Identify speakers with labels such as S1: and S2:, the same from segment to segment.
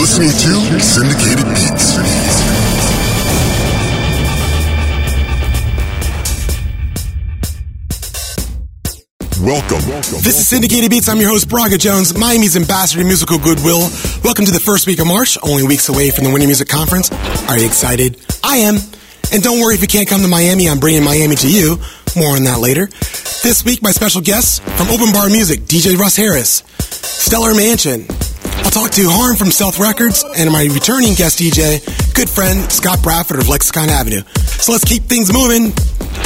S1: listening to Syndicated Beats. Welcome.
S2: This is Syndicated Beats. I'm your host, Birago Jones, Miami's ambassador to musical goodwill. Welcome to the first week of March, only weeks away from the Winter Music Conference. Are you excited? I am. And don't worry if you can't come to Miami, I'm bringing Miami to you. More on that later. This week, my special guests from Open Bar Music, DJ Russ Harris, Stellar Mansion. Talk to Harm from Stealth Records and my returning guest DJ, good friend Scott Bradford of Lexicon Avenue. So let's keep things moving.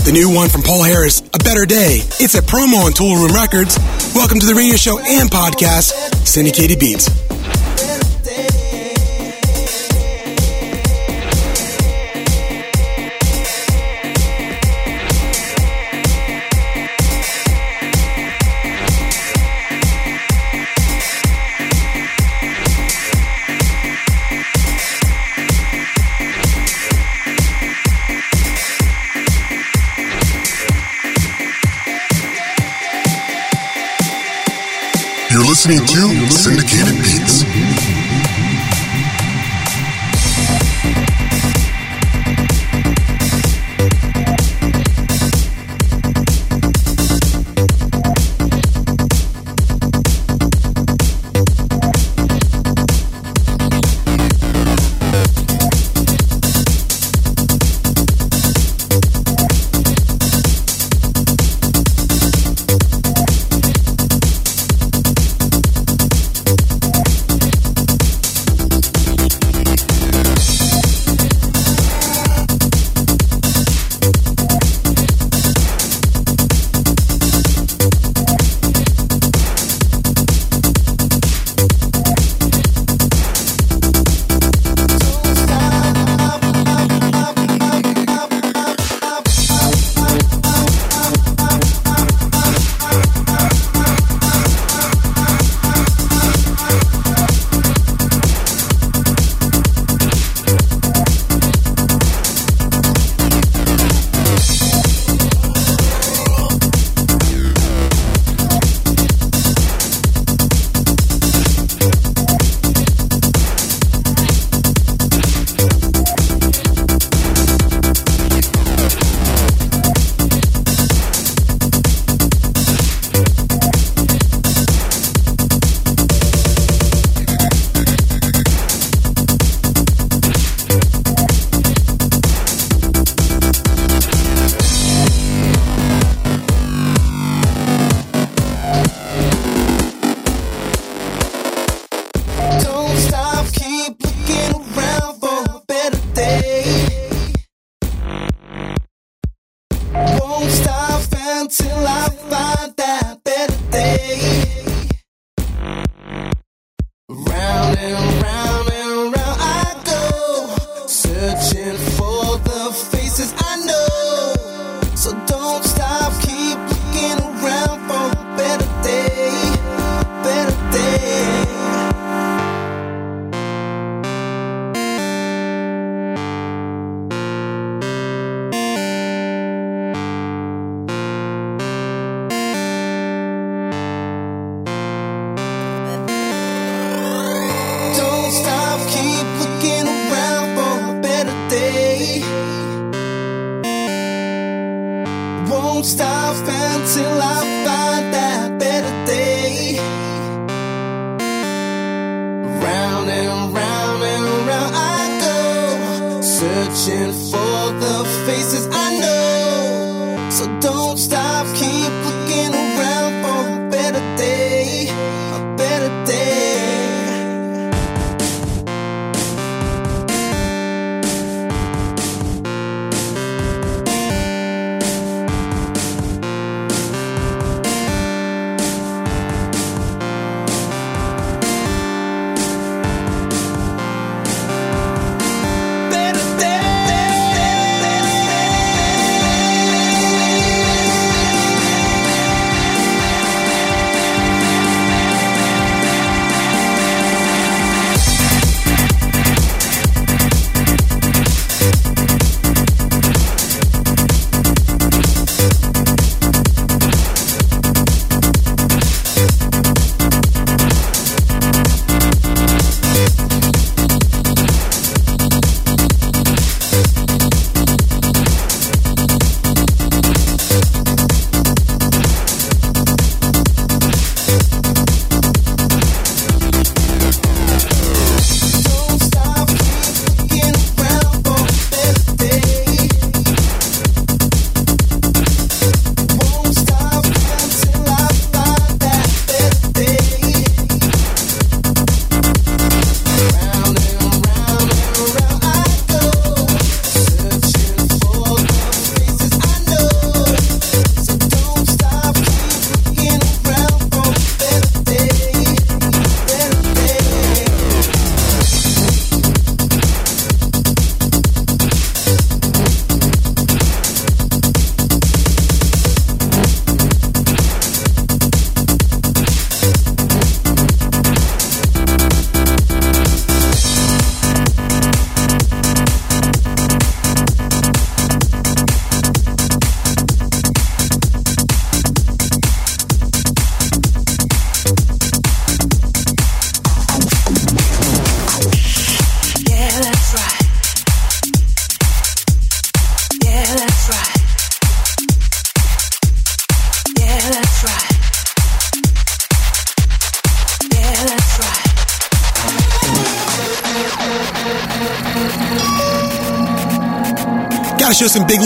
S2: The new one from Paul Harris, A Better Day. It's a promo on Toolroom Records. Welcome to the radio show and podcast, Syndicated Beats.
S1: Listening to Syndicated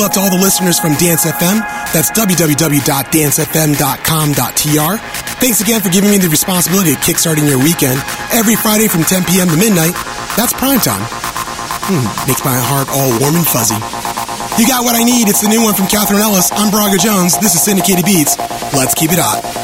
S3: love to all the listeners from Dance FM. That's www.dancefm.com.tr. Thanks again for giving me the responsibility of kickstarting your weekend every Friday from 10 p.m. to midnight. That's prime time. Hmm, makes my heart all warm and fuzzy. You got what I need. It's the new one from Catherine Ellis. I'm Birago Jones. This is Syndicated Beats. Let's keep it hot.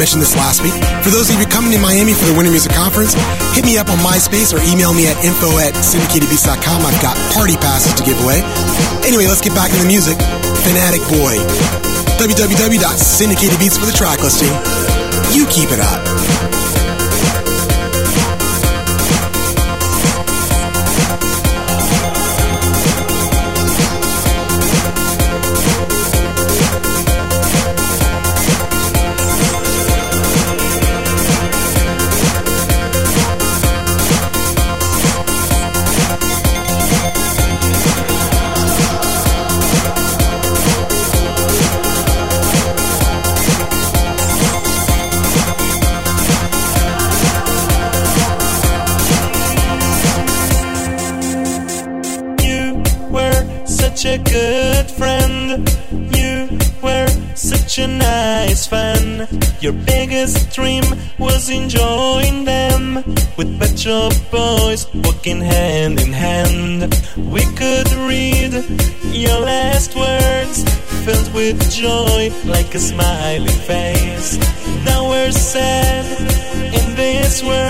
S2: Mentioned this last week. For those of you coming to Miami for the Winter Music Conference, hit me up on MySpace or email me at info at syndicatedbeats.com. I've got party passes to give away. Anyway, let's get back to the music. Fanatic Boy. www.syndicatedbeats for the track listing. You keep it up.
S4: Your biggest dream was enjoying them with Pet Boys walking hand in hand. We could read your last words filled with joy like a smiling face. Now we're sad in this world.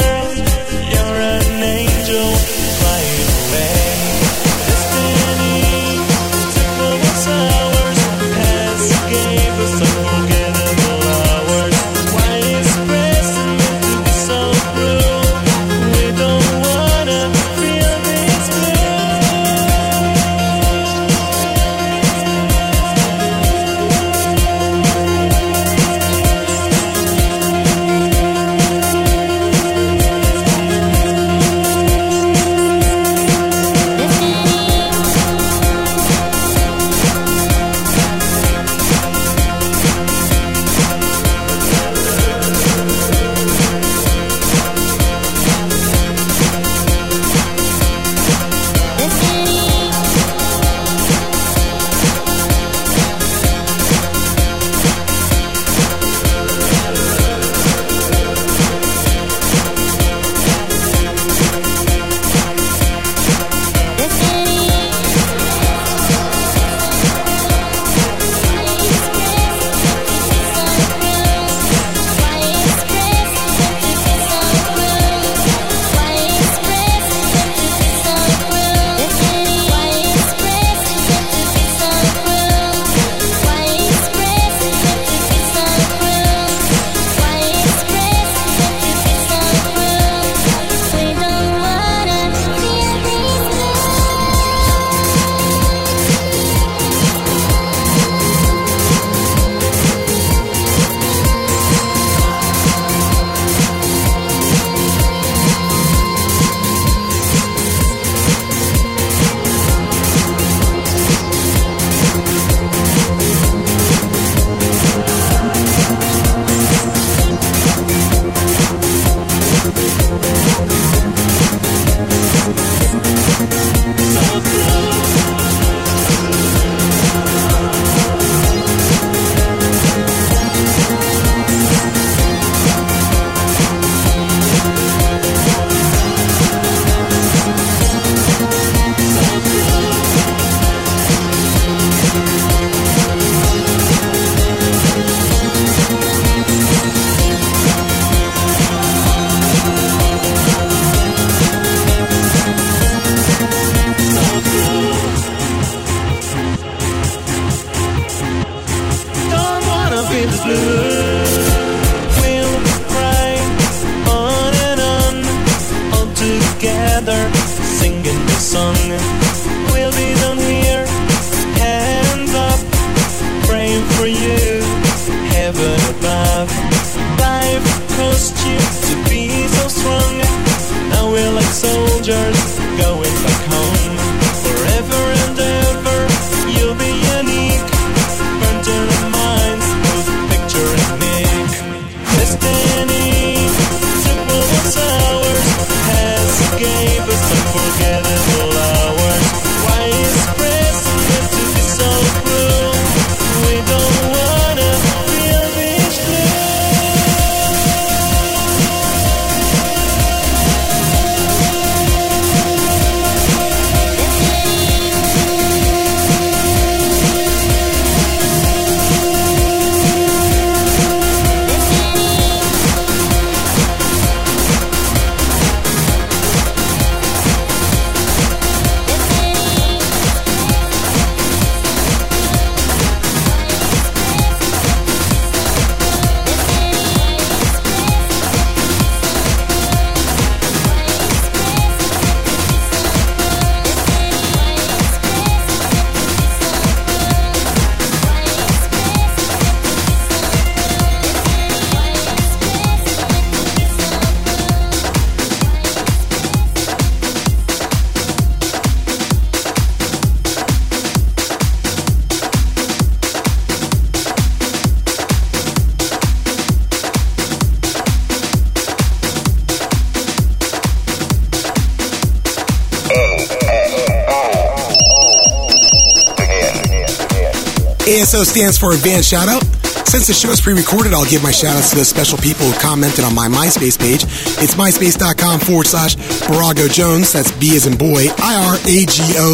S2: ASO stands for Advanced Shoutout. Since the show is pre-recorded, I'll give my shoutouts to those special people who commented on my MySpace page. It's myspace.com forward slash Birago Jones. That's B as in boy, I-R-A-G-O-J-O-N-E-S.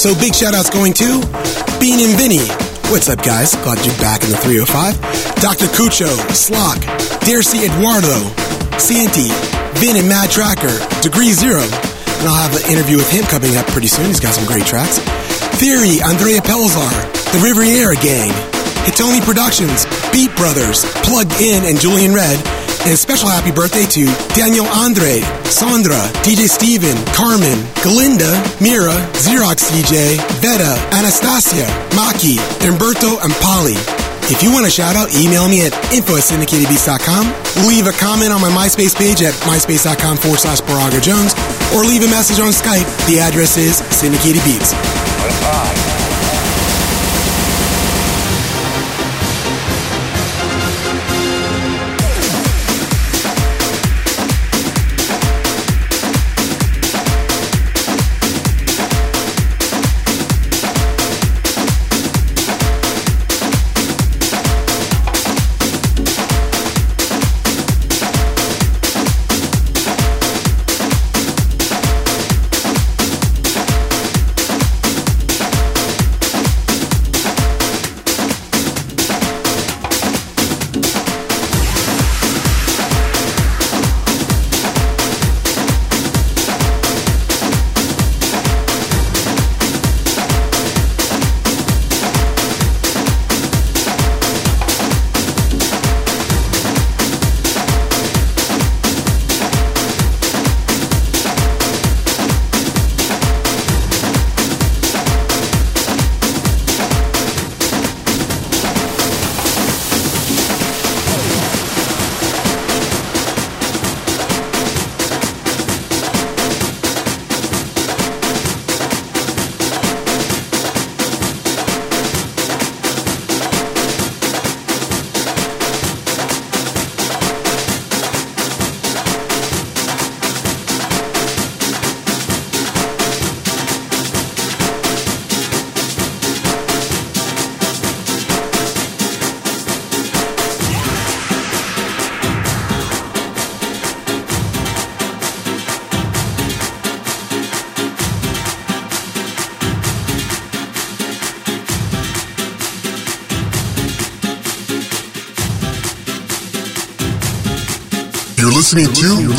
S2: So big shoutouts going to Bean and Vinny. What's up, guys? Glad you're back in the 305. Dr. Cucho, Slock, Darcy Eduardo, Santi, Vin and Mad Tracker, Degree Zero. And I'll have an interview with him coming up pretty soon. He's got some great tracks. Theory, Andrea Pelzar, The Riviera Gang, Hitoni Productions, Beat Brothers, Plugged In, and Julian Red. And a special happy birthday to Daniel Andre, Sandra, DJ Steven, Carmen, Galinda, Mira, Xerox DJ, Veta, Anastasia, Maki, Umberto, and Polly. If you want a shout out, email me at info at syndicatedbeats.com, leave a comment on my MySpace page at myspace.com forward slash Birago Jones, or leave a message on Skype. The address is Syndicated Beats.
S1: You're listening to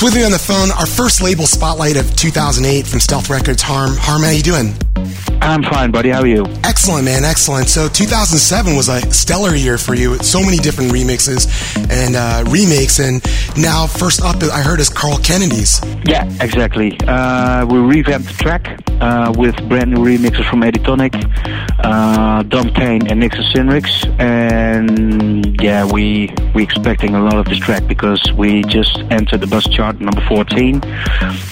S2: So with me on the phone, our first label spotlight of 2008 from Stealth Records, Harm. Harm, how you doing?
S5: I'm fine, buddy. How are you?
S2: Excellent, man. Excellent. So 2007 was a stellar year for you. So many different remixes and uh, remakes. And now, first up, I heard is Carl Kennedy's.
S5: Yeah, exactly. Uh, we revamped the track uh, with brand new remixes from Eddie Thoneick, uh, Dom Kane, and Nixon Sinrix. And yeah, we we expecting a lot of this track because we just entered the Buzz chart number 14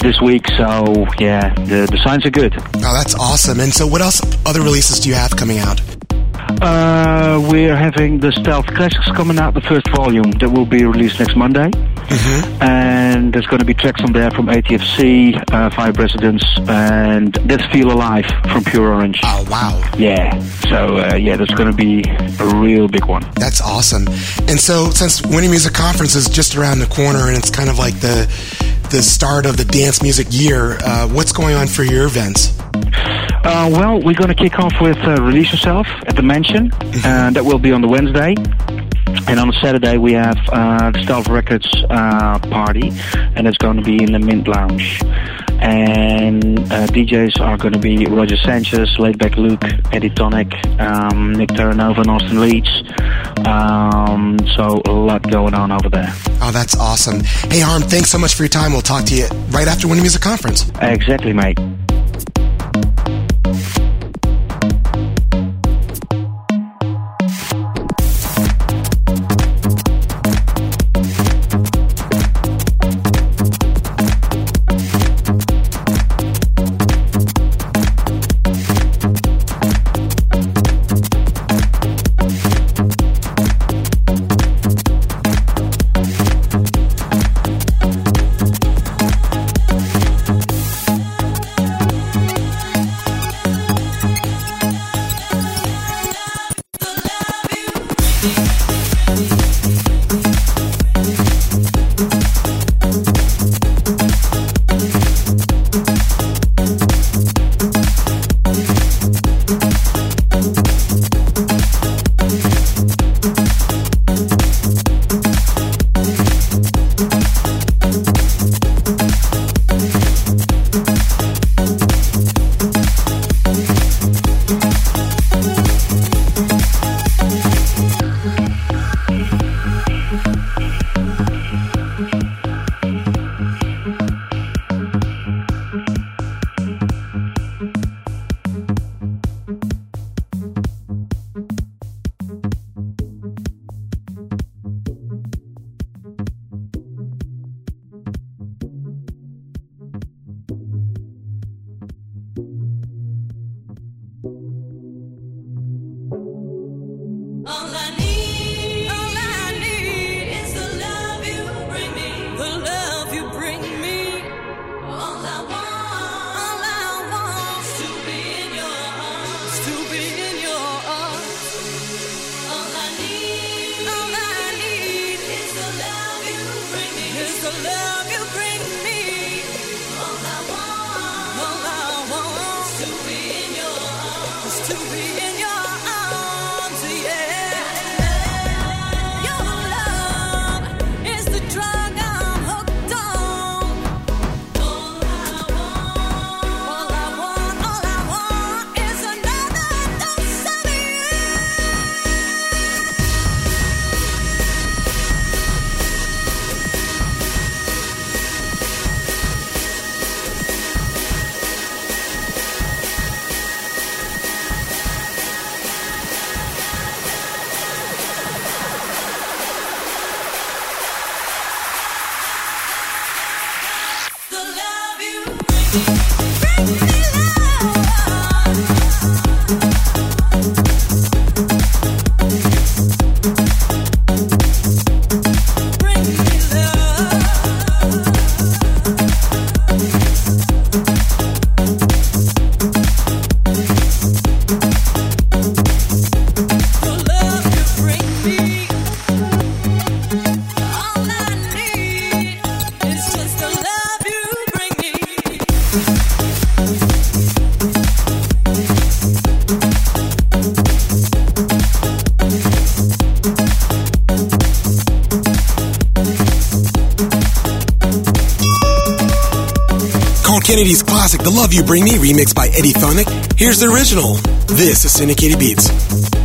S5: this week. So yeah, the the signs are good.
S2: Oh, that's awesome. And so, what else? Other releases do you have coming out?
S5: Uh, we're having the Stealth Classics coming out, the first volume that will be released next Monday.
S2: Mm-hmm.
S5: And there's going to be tracks on there from ATFC, uh, Five Residents, and Let's Feel Alive from Pure Orange.
S2: Oh, wow.
S5: Yeah. So, uh, yeah, that's going to be a real big one.
S2: That's awesome. And so, since Winter Music Conference is just around the corner and it's kind of like the the start of the dance music year, uh, what's going on for your events?
S5: Uh, well, we're going to kick off with uh, Release Yourself at the Mansion. Uh, that will be on the Wednesday. And on Saturday, we have uh, the Stealth Records uh, party, and it's going to be in the Mint Lounge. And uh, DJs are going to be Roger Sanchez, Laidback Luke, Eddie Thoneick, um, Nick Terranova, and Austin Leeds. Um, so a lot going on over there.
S2: Oh, that's awesome. Hey, Harm, thanks so much for your time. We'll talk to you right after Winter Music Conference.
S5: Exactly, mate.
S2: Kennedy's classic The Love You Bring Me, remix by Eddie Thoneick. Here's the original. This is Syndicated Beats.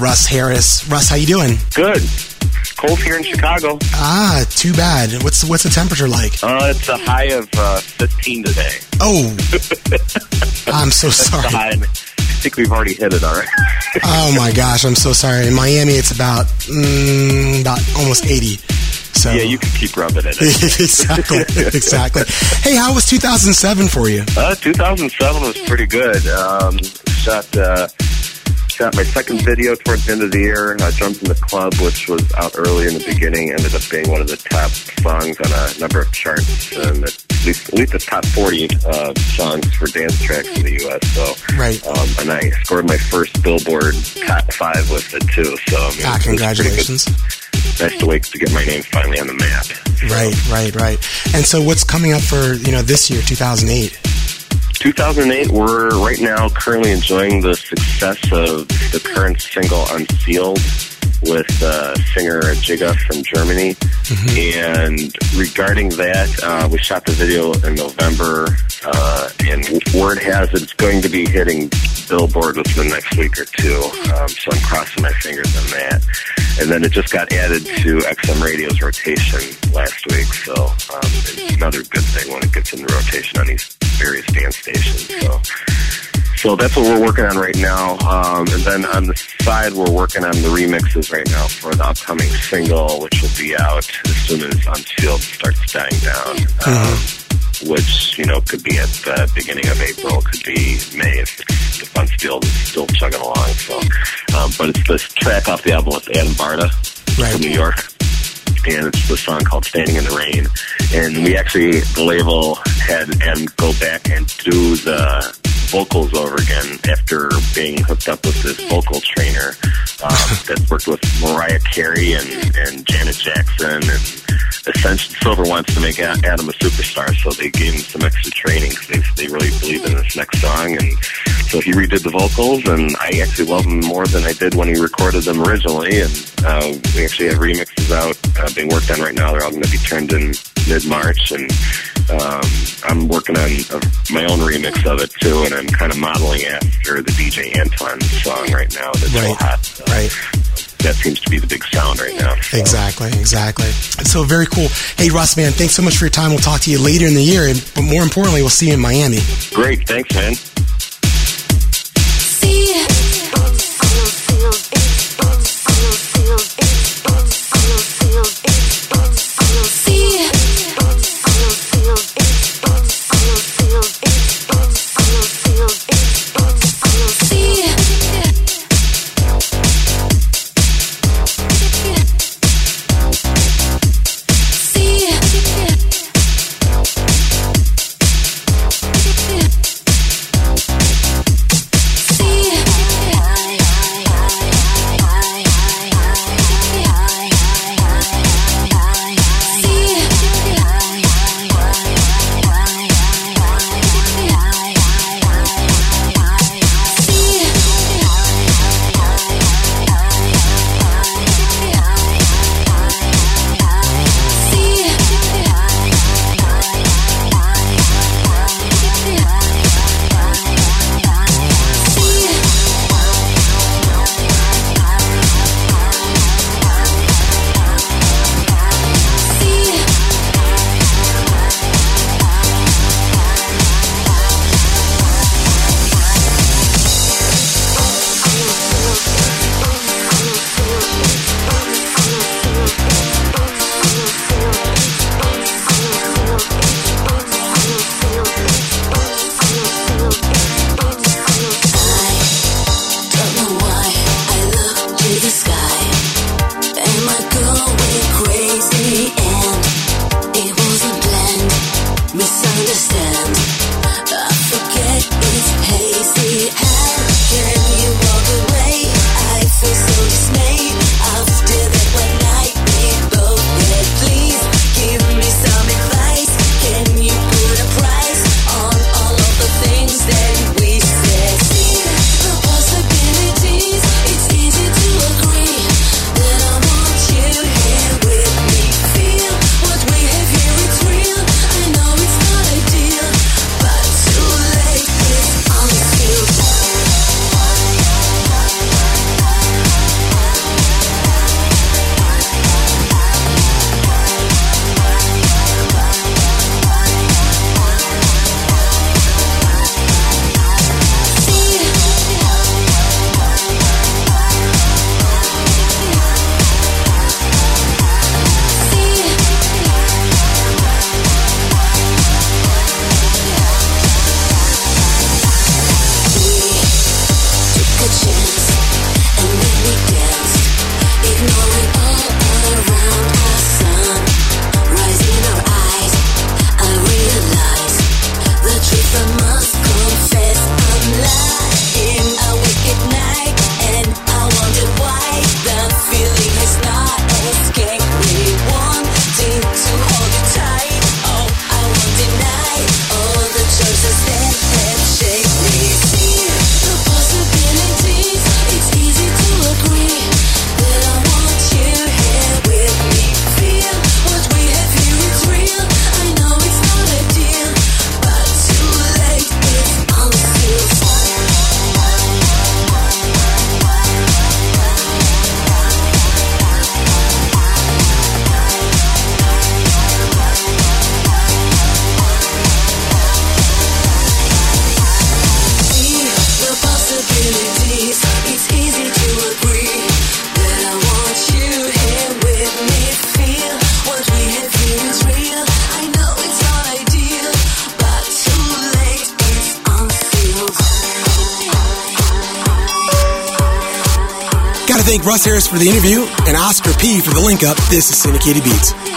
S2: Russ Harris. Russ, how you doing?
S6: Good. Cold here in Chicago.
S2: Ah, too bad. What's what's the temperature like?
S6: Uh, it's a high of uh, 15 today.
S2: Oh, I'm so sorry.
S6: I think we've already hit it already.
S2: Oh my gosh, I'm so sorry. In Miami, it's about mm, about almost 80. So
S6: yeah, you can keep rubbing it.
S2: exactly, exactly. Hey, how was 2007 for you?
S6: Uh, 2007 was pretty good. Um, shot uh, shot my second video towards the end of the year. Uh, Drums in the Club, which was out early in the beginning, ended up being one of the top songs on a number of charts, and at least, at least the top 40 uh, songs for dance tracks in the U.S. So,
S2: Right.
S6: um, and I scored my first Billboard top five with it too. So, I mean,
S2: Ah,
S6: it was pretty good.
S2: congratulations.
S6: Nice to wait to get my name finally on the map.
S2: Right, right, right. And so, what's coming up for you know this year, 2008?
S6: 2008, we're right now currently enjoying the success of the current single Unsealed. With uh, singer Jigga from Germany. And regarding that, uh, we shot the video in November, uh, and word has it it's going to be hitting Billboard within the next week or two. Um, so I'm crossing my fingers on that. And then it just got added to XM Radio's rotation last week. So um, it's another good thing when it gets in the rotation on these various dance stations. So. So that's what we're working on right now. Um, and then on the side, we're working on the remixes right now for the upcoming single, which will be out as soon as Unsealed starts dying down. Um, which, you know, could be at the beginning of April, could be May if, if Unsealed is still chugging along. So, um, but it's this track off the album with Adam Barta
S2: Right.
S6: from New York and it's the song called "Standing in the Rain." And we actually, the label had Em go back and do the vocals over again after being hooked up with this vocal trainer um, that worked with Mariah Carey and, and Janet Jackson. And Ascension Silver wants to make Adam a superstar, so they gave him some extra training 'cause they, they really believe in this next song. And so he redid the vocals, and I actually love them more than I did when he recorded them originally. And uh, we actually have remixes out uh, being worked on right now. They're all going to be turned in mid March, and um, I'm working on uh, my own remix of it too. And I'm kind of modeling after the DJ Antoine song right now. That's
S2: Right.
S6: hot. So
S2: Right.
S6: That seems to be the big sound right now. So.
S2: Exactly, exactly. So very cool. Hey, Russ, man, thanks so much for your time. We'll talk to you later in the year, and but more importantly, we'll see you in Miami.
S6: Great, thanks, man.
S2: Miles Harris for the interview and Oscar P for the link up. This is Syndicated Beats.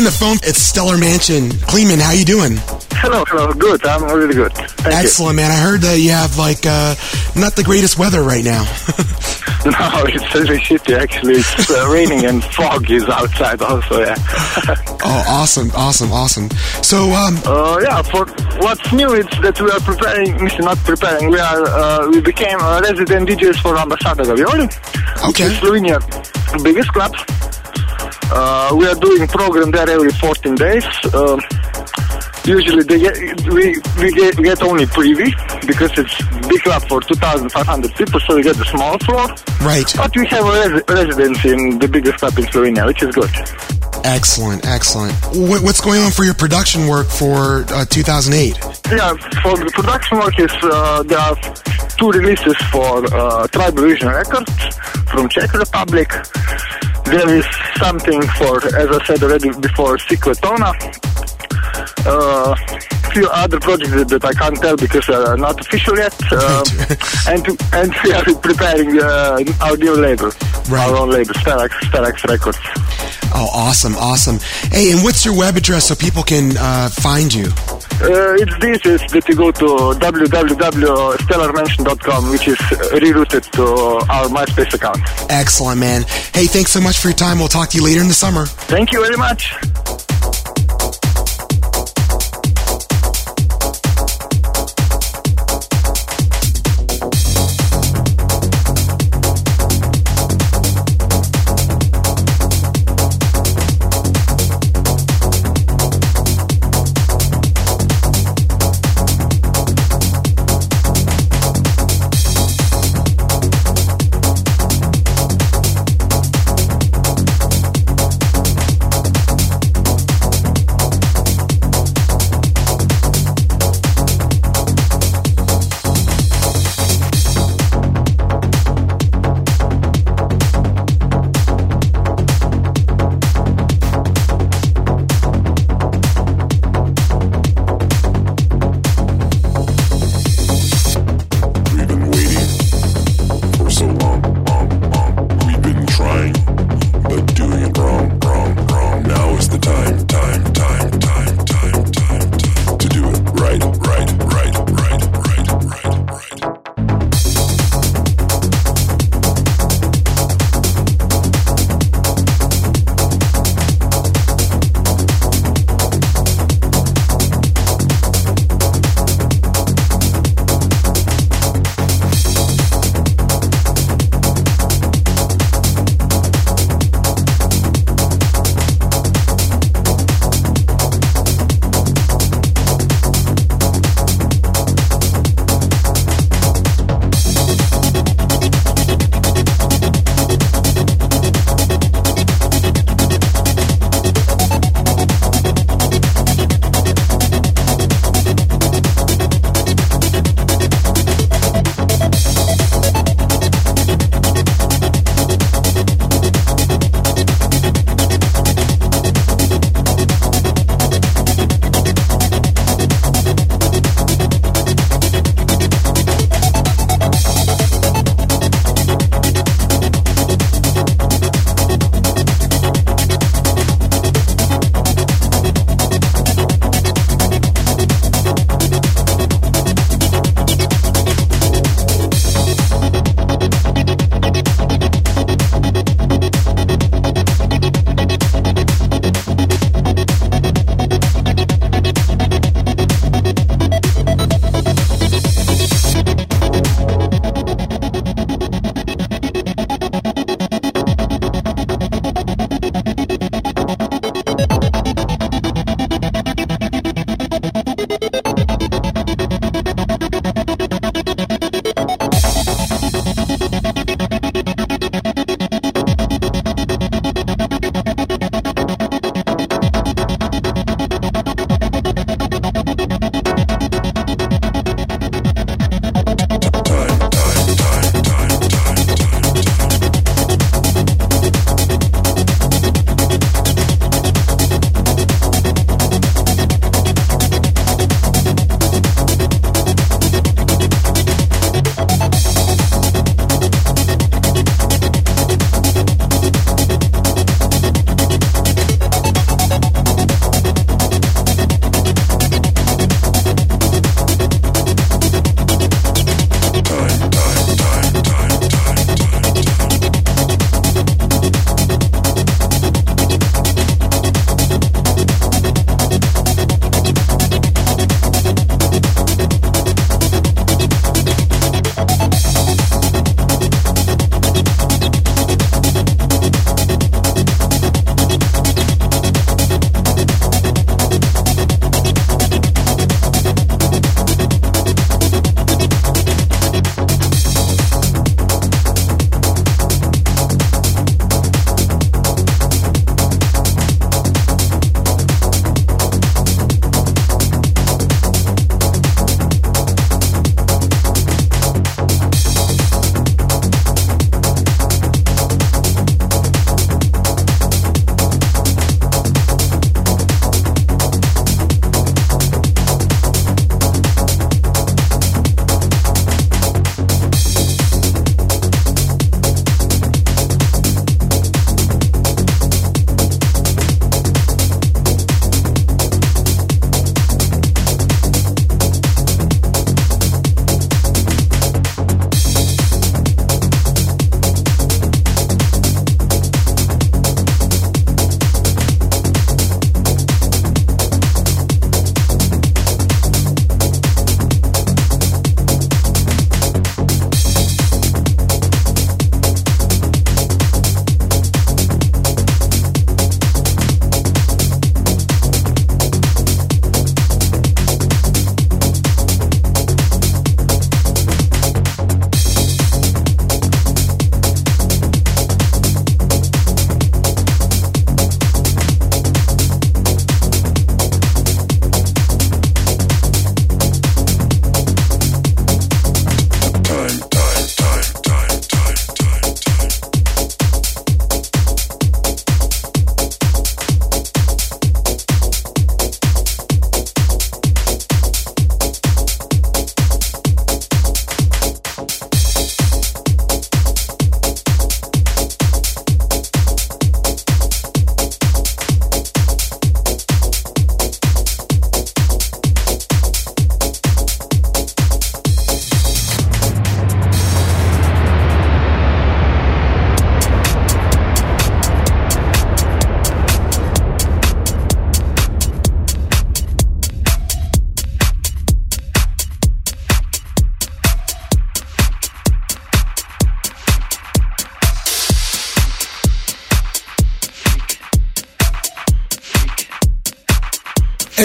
S2: on the phone. It's Stellar Mansion. Kleeman, how you doing?
S7: Hello, hello. Good. I'm really good. Thank
S2: Excellent, you. man. I heard that you have like uh, not the greatest weather right now.
S7: no, it's really shitty. Actually, it's uh, raining and fog is outside. Also, yeah.
S2: oh, awesome, awesome, awesome. So, um,
S7: uh, yeah. For what's new, it's that we are preparing. Not preparing. We are. Uh, we became uh, resident DJs for Ambasada Gavioli,
S2: okay.
S7: Slovenia biggest club uh, we are doing program there every 14 days. Uh, usually they get, we, we get, get only privy because it's big club for 2,500 people, so we get the small floor.
S2: right.
S7: But we have a res- residence in the biggest club in Slovenia, which is good.
S2: Excellent, excellent. What, what's going on for your production work for uh, 2008?
S7: Yeah, for the production work is uh, there are two releases for uh, Tribal Vision Records from Czech Republic. There is something for, as I said already before, Secretona. Uh, few other projects that, that I can't tell because they are not official yet. Uh, and and we are preparing uh, our new label,
S2: Right.
S7: our own label, Starax, Starax Records.
S2: Oh, awesome, awesome. Hey, and what's your web address so people can uh, find you?
S7: Uh, it's this is that you go to www.stellarmansion.com, which is rerouted to our MySpace account.
S2: Excellent, man. Hey, thanks so much for your time. We'll talk to you later in the summer.
S7: Thank you very much.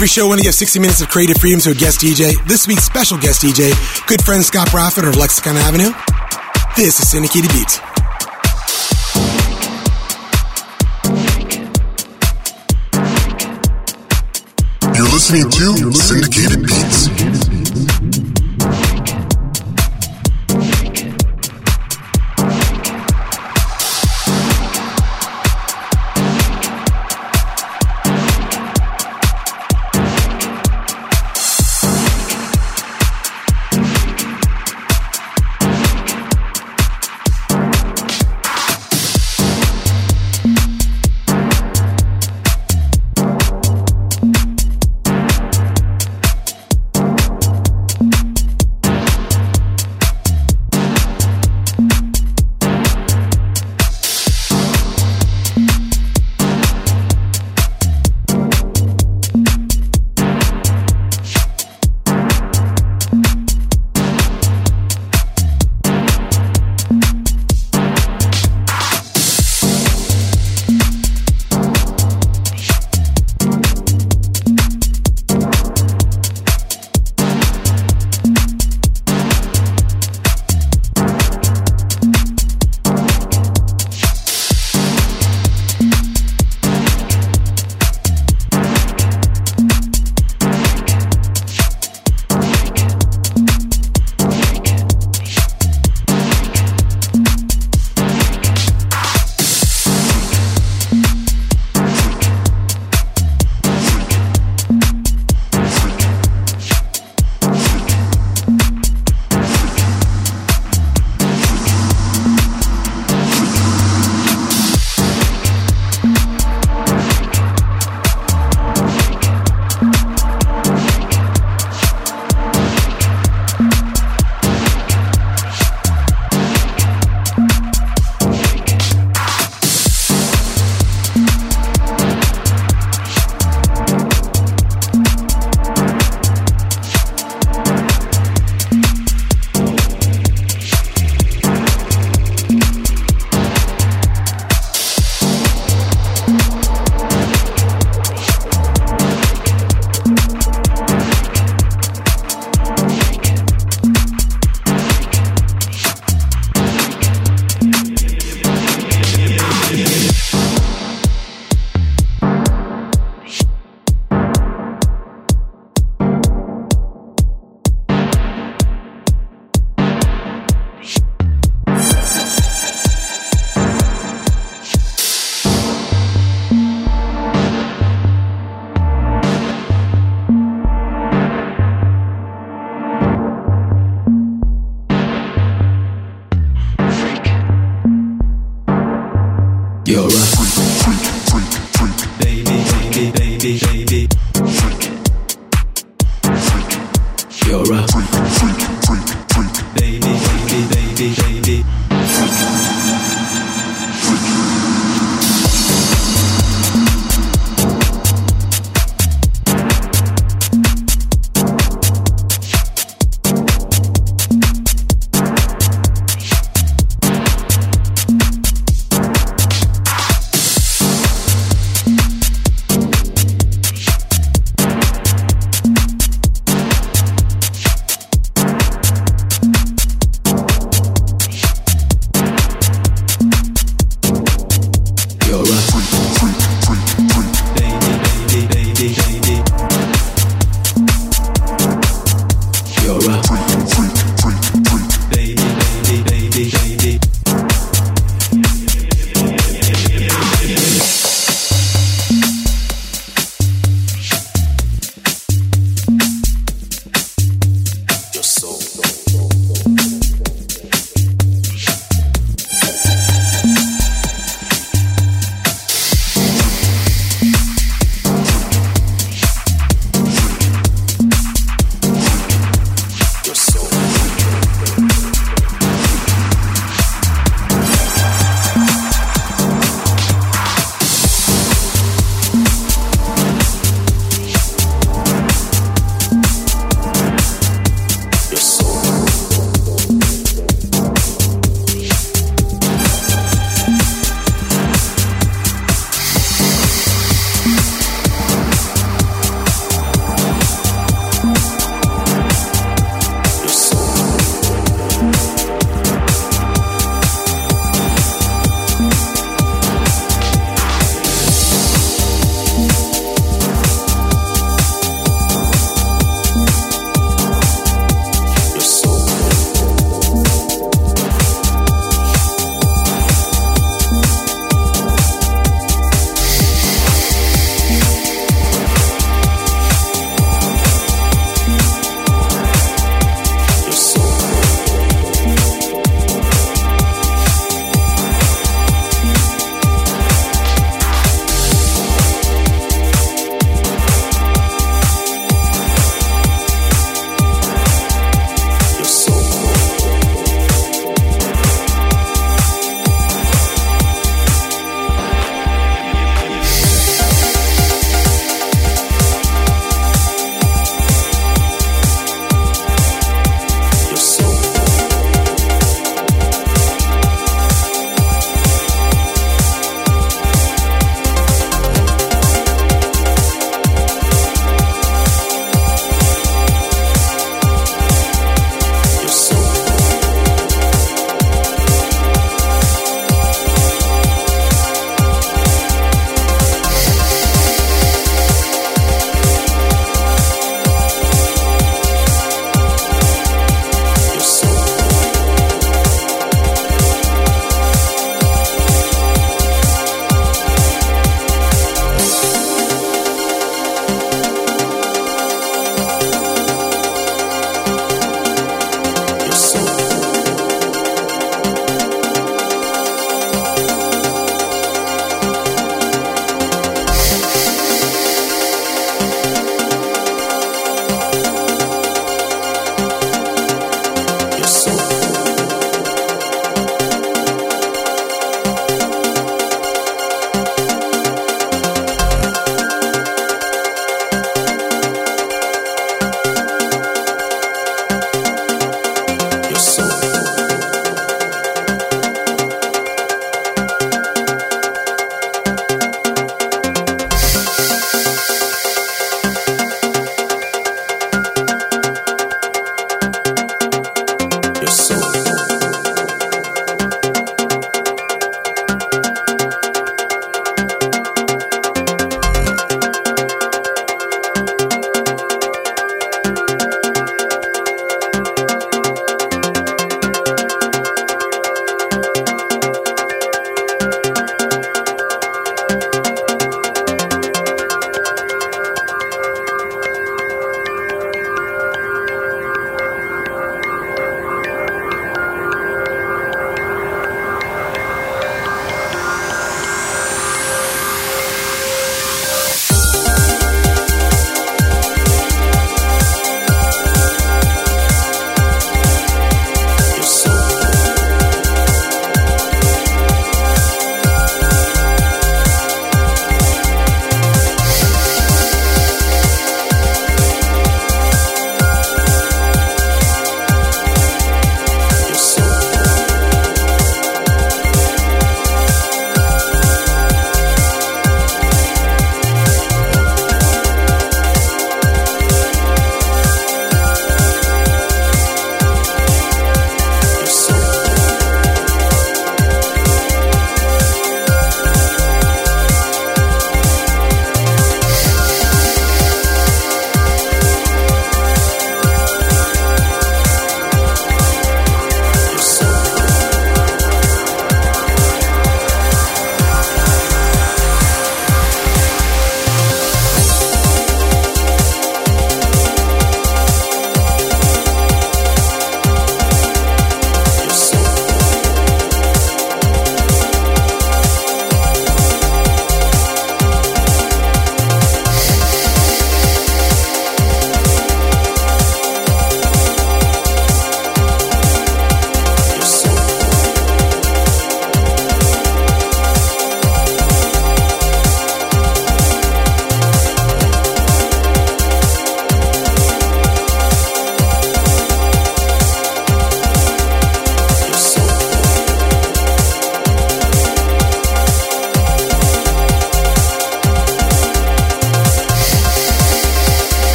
S2: Every show, when to give 60 minutes of creative freedom to a guest DJ. This week's special guest DJ, good friend Scott Bradford of Lexicon Avenue. This is Syndicated Beats.
S8: You're listening to Syndicated Beats.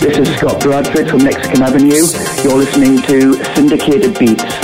S9: This is Scott Bradford from Mexican Avenue. You're listening to Syndicated Beats.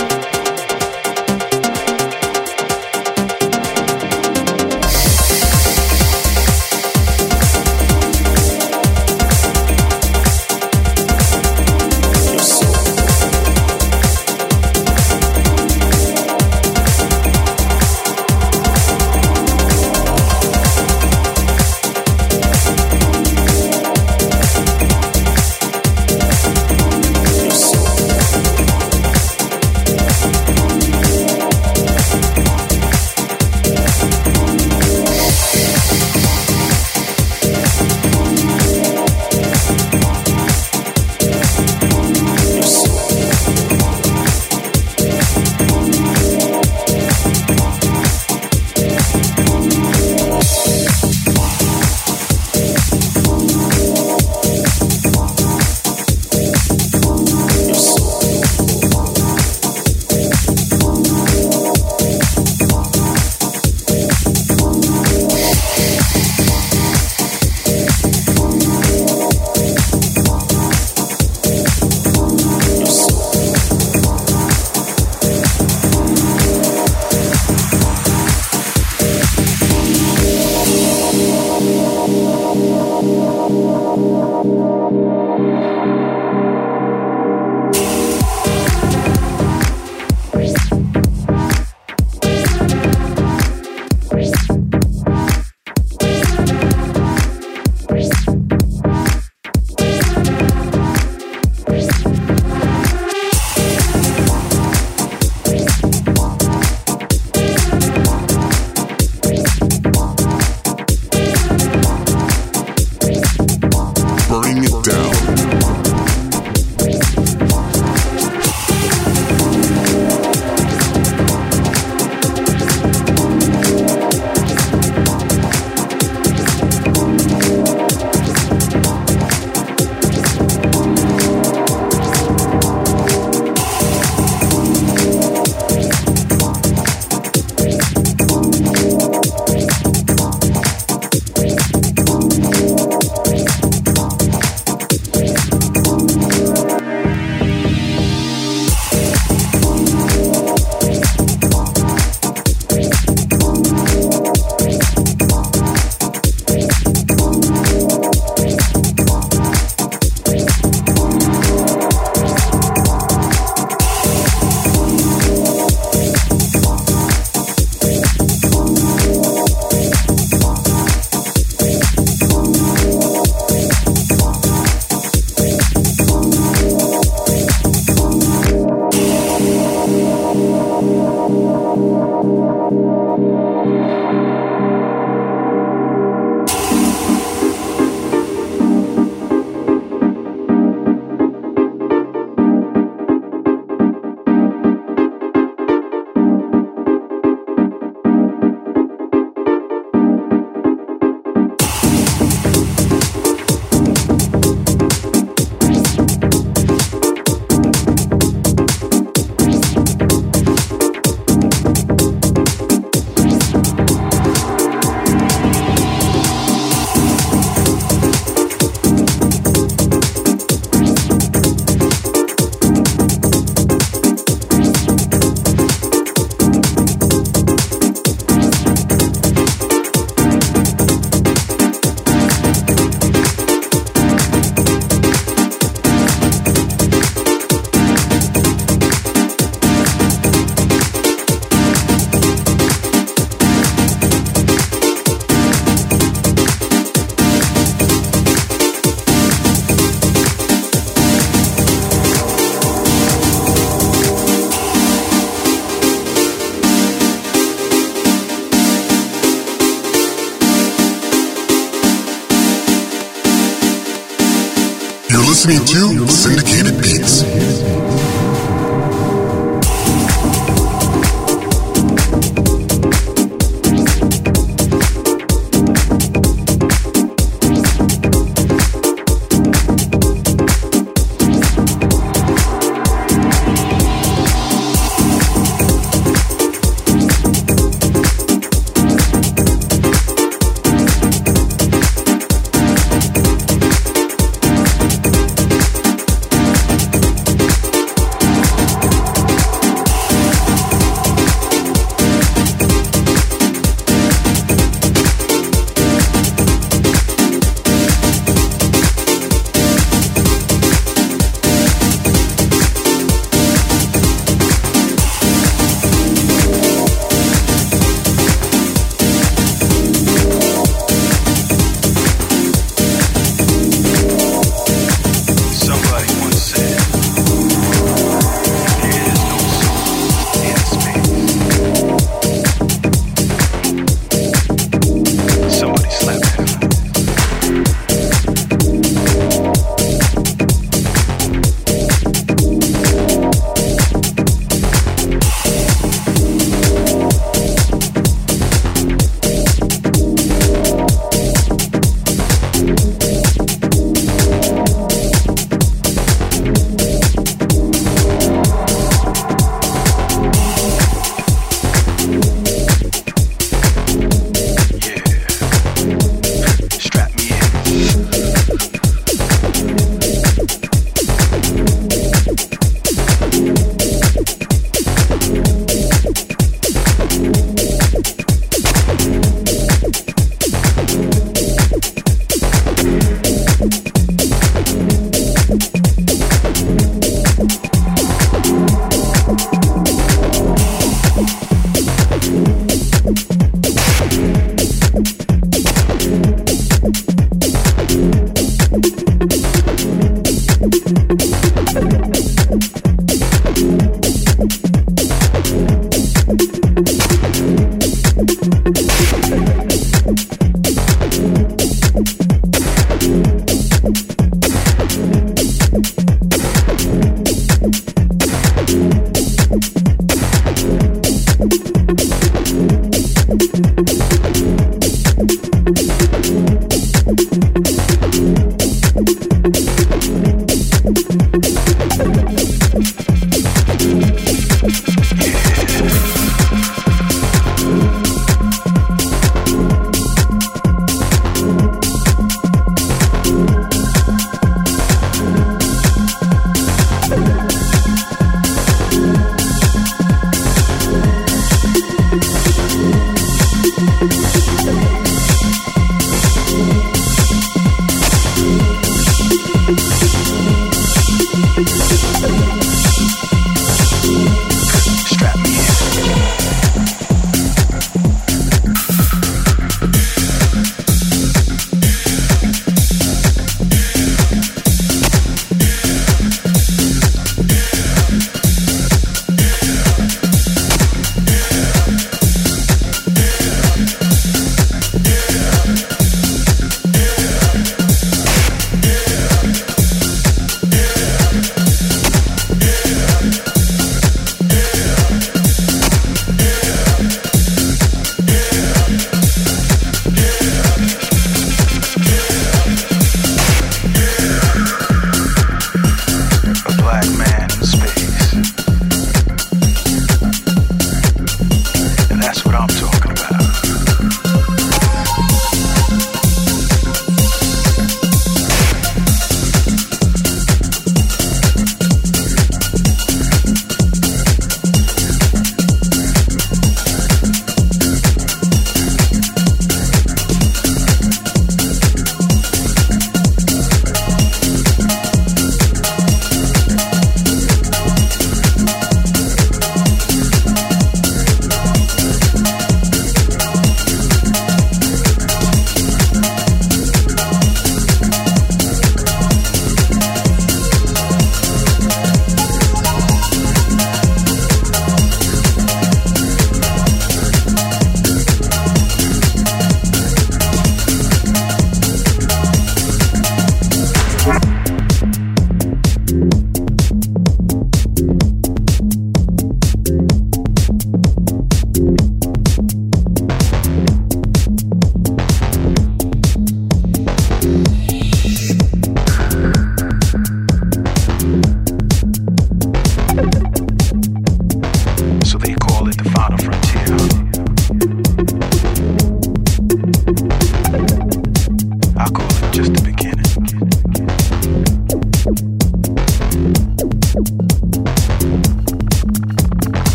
S10: Listening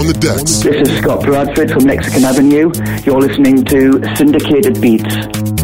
S1: On the decks,
S9: This is Scott Bradford from Mexican Avenue. You're listening to Syndicated Beats.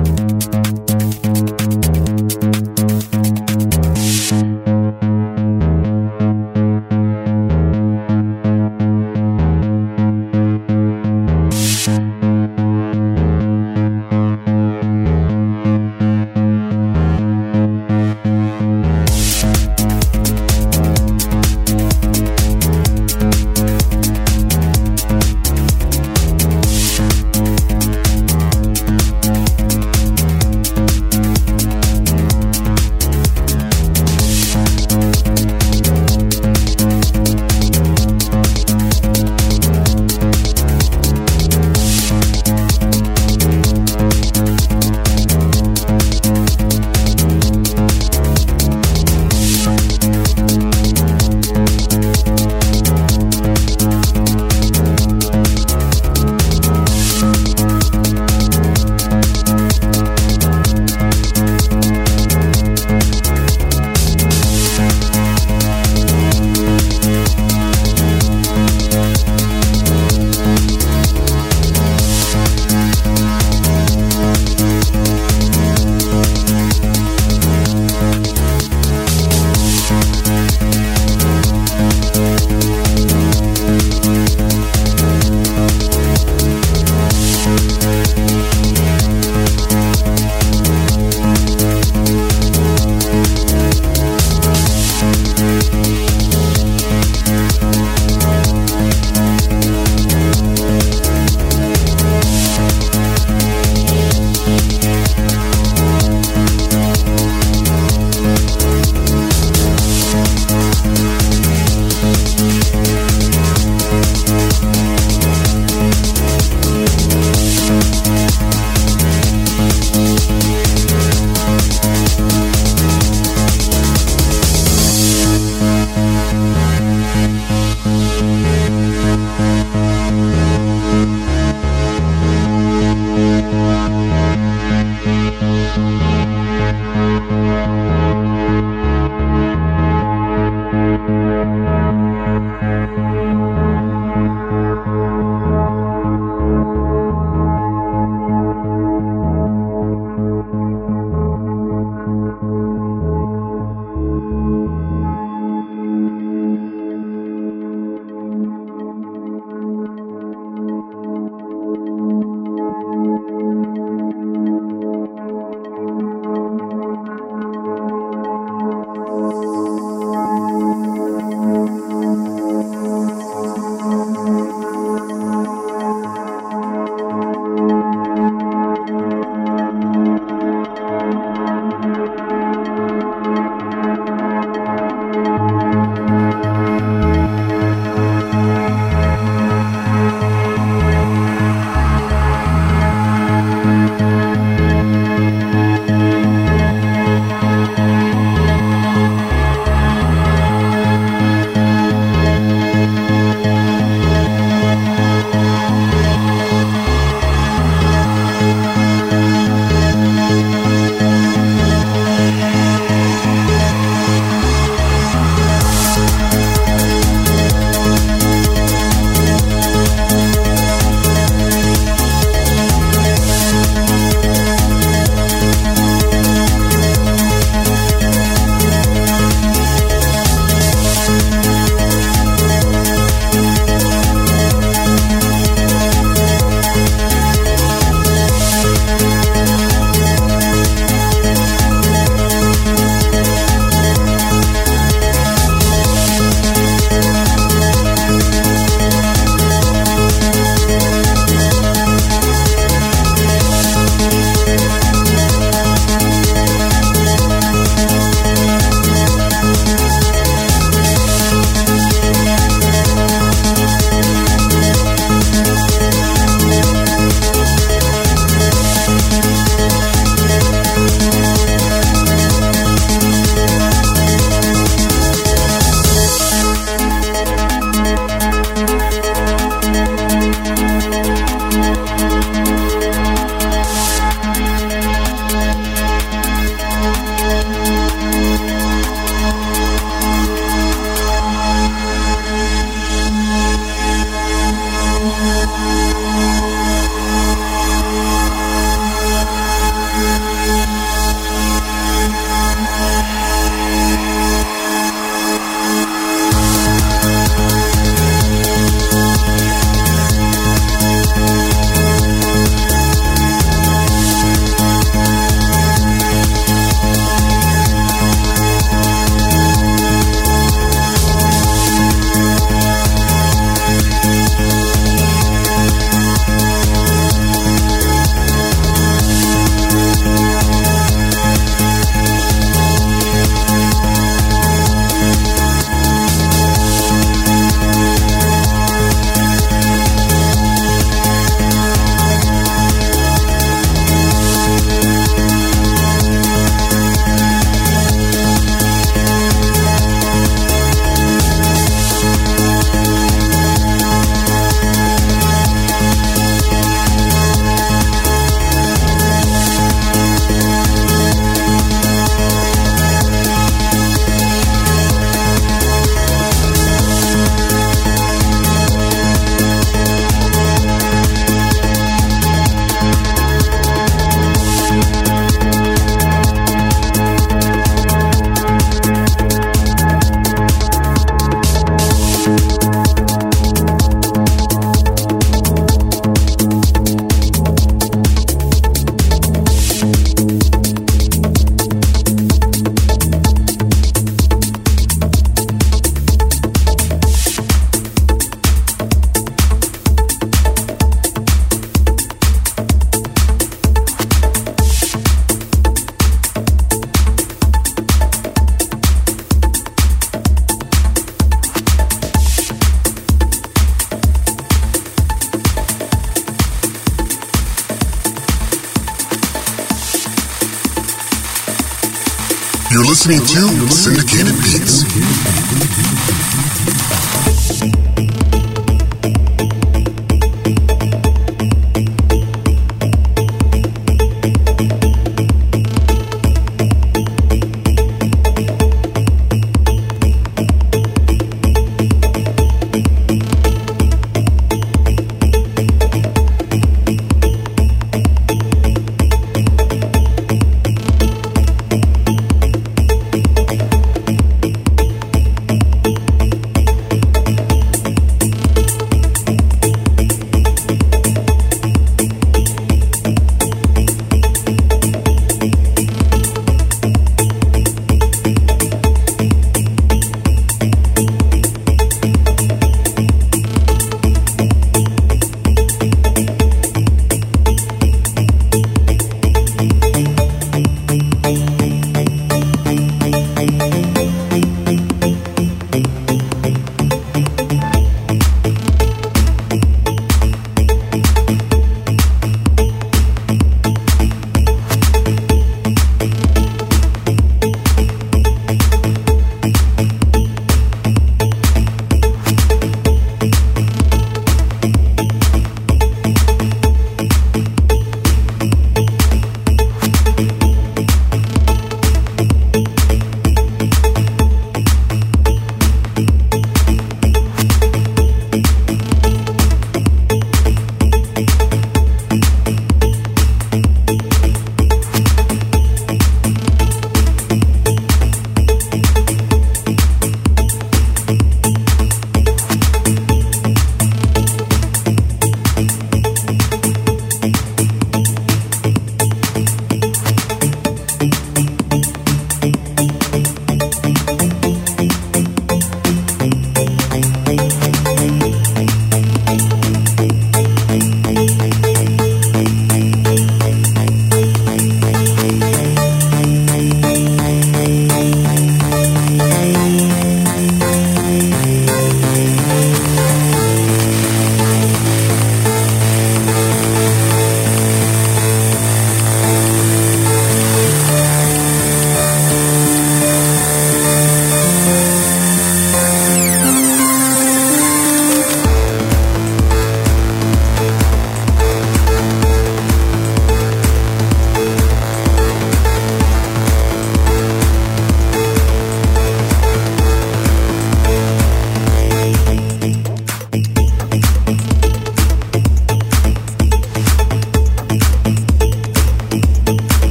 S10: Listening to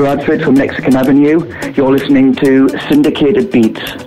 S9: Bradford from Mexican Avenue. You're listening to Syndicated Beats.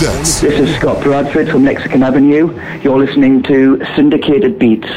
S11: This is Scott Bradford from Mexican Avenue. You're listening to Syndicated Beats.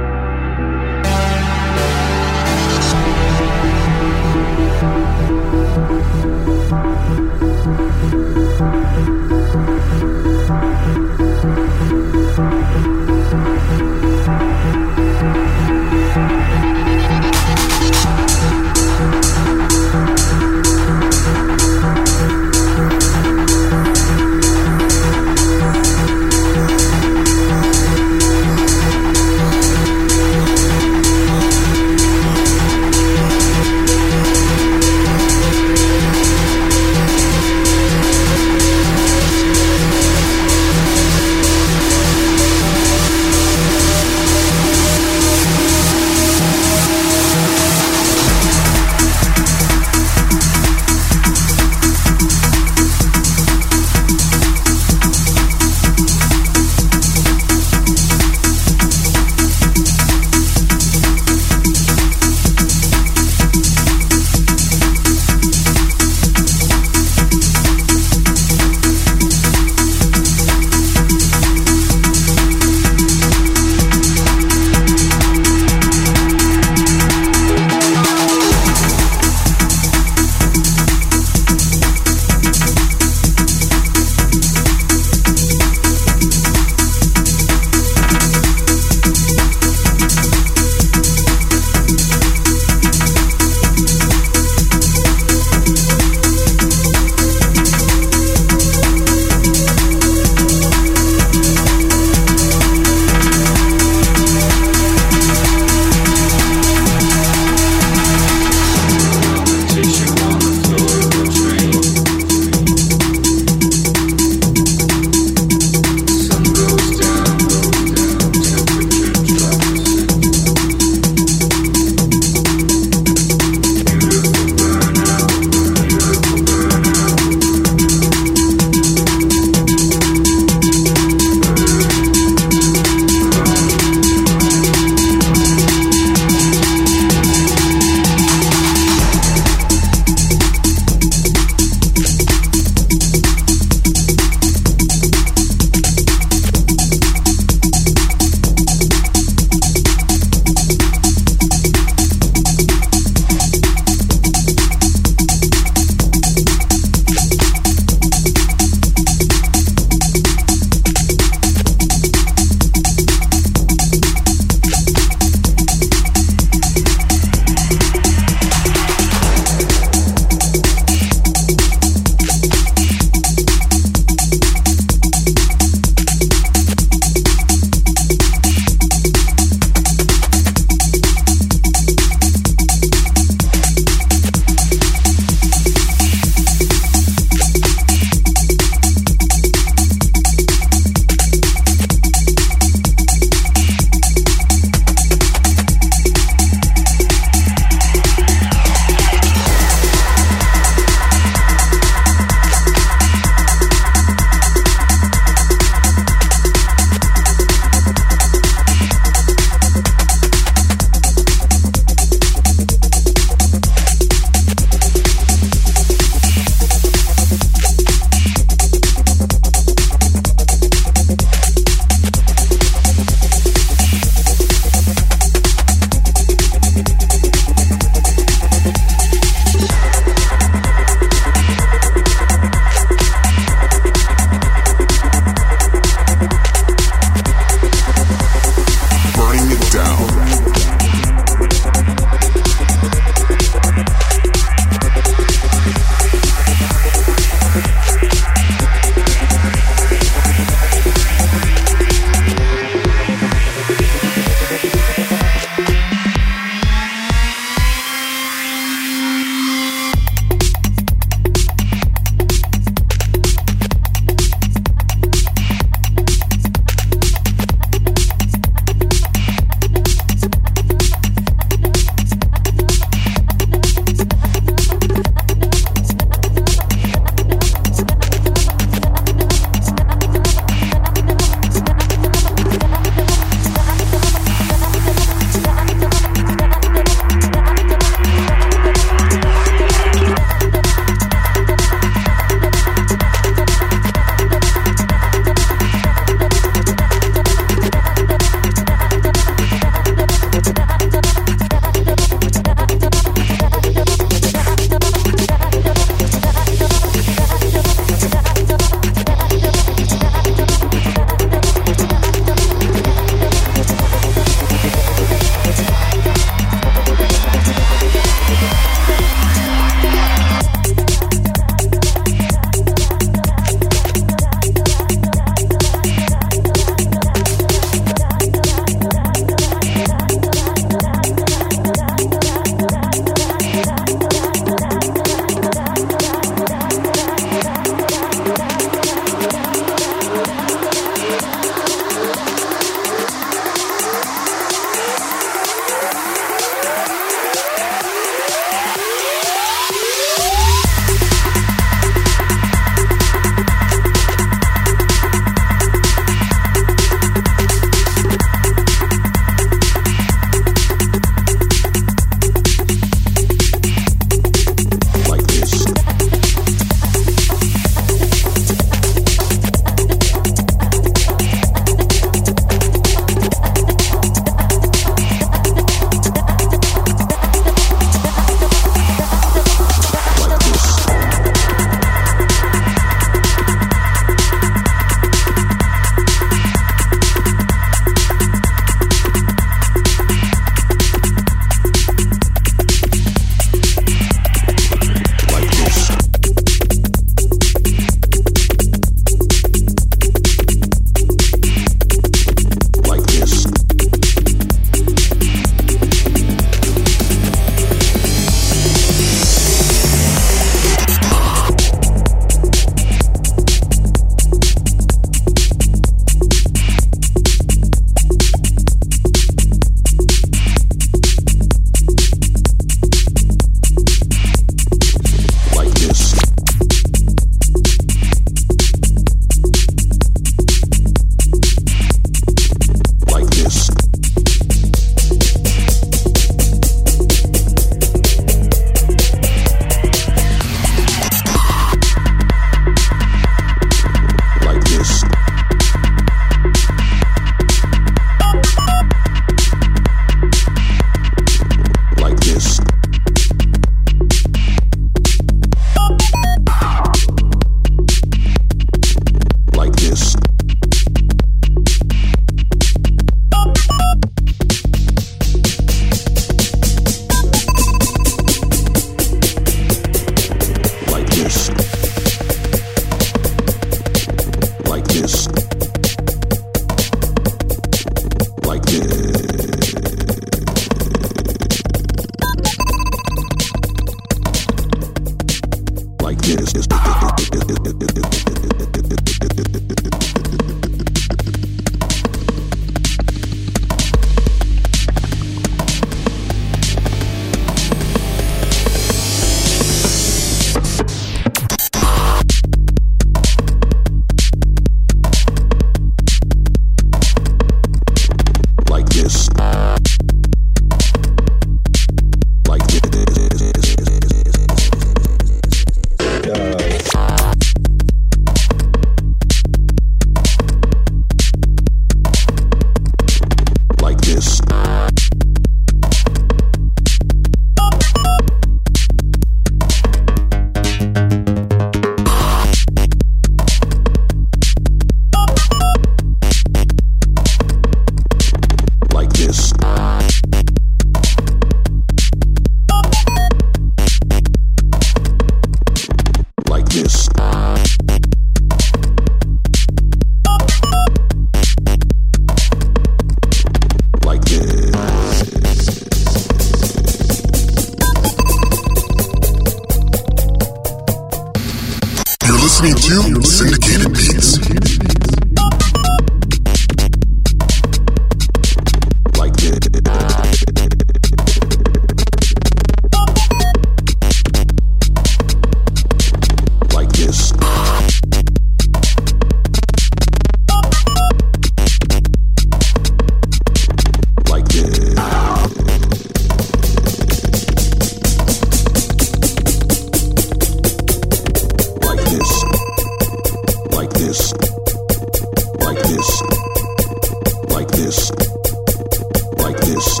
S1: This.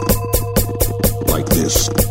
S1: Like this.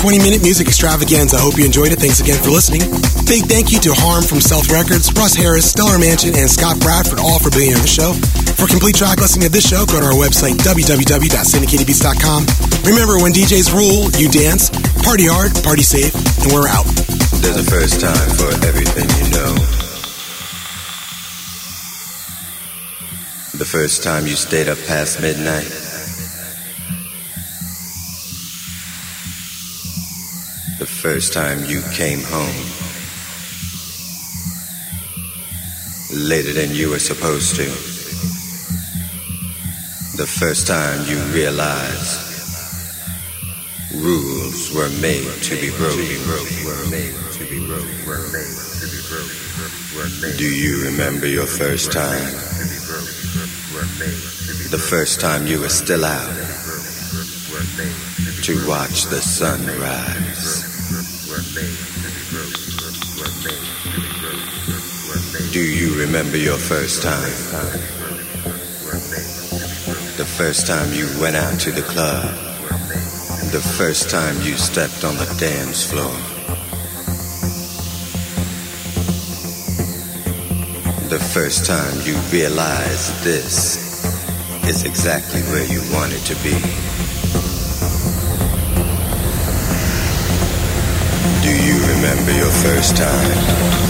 S2: 20 minute music extravaganza. I hope you enjoyed it. Thanks again for listening. Big thank you to Harm from Self Records, Russ Harris, Stellar Mansion, and Scott Bradford, all for being on the show. For complete track listing of this show, go to our website, www.syndicatedbeats.com. Remember, when DJs rule, you dance, party hard, party safe, and we're out.
S12: There's a first time for everything you know. The first time you stayed up past midnight. First time you came home. Later than you were supposed to. The first time you realized rules were made to be broken. Do you remember your first time? The first time you were still out to watch the sun rise. Do you remember your first time? The first time you went out to the club. The first time you stepped on the dance floor. The first time you realized this is exactly where you wanted to be. Do you remember your first time?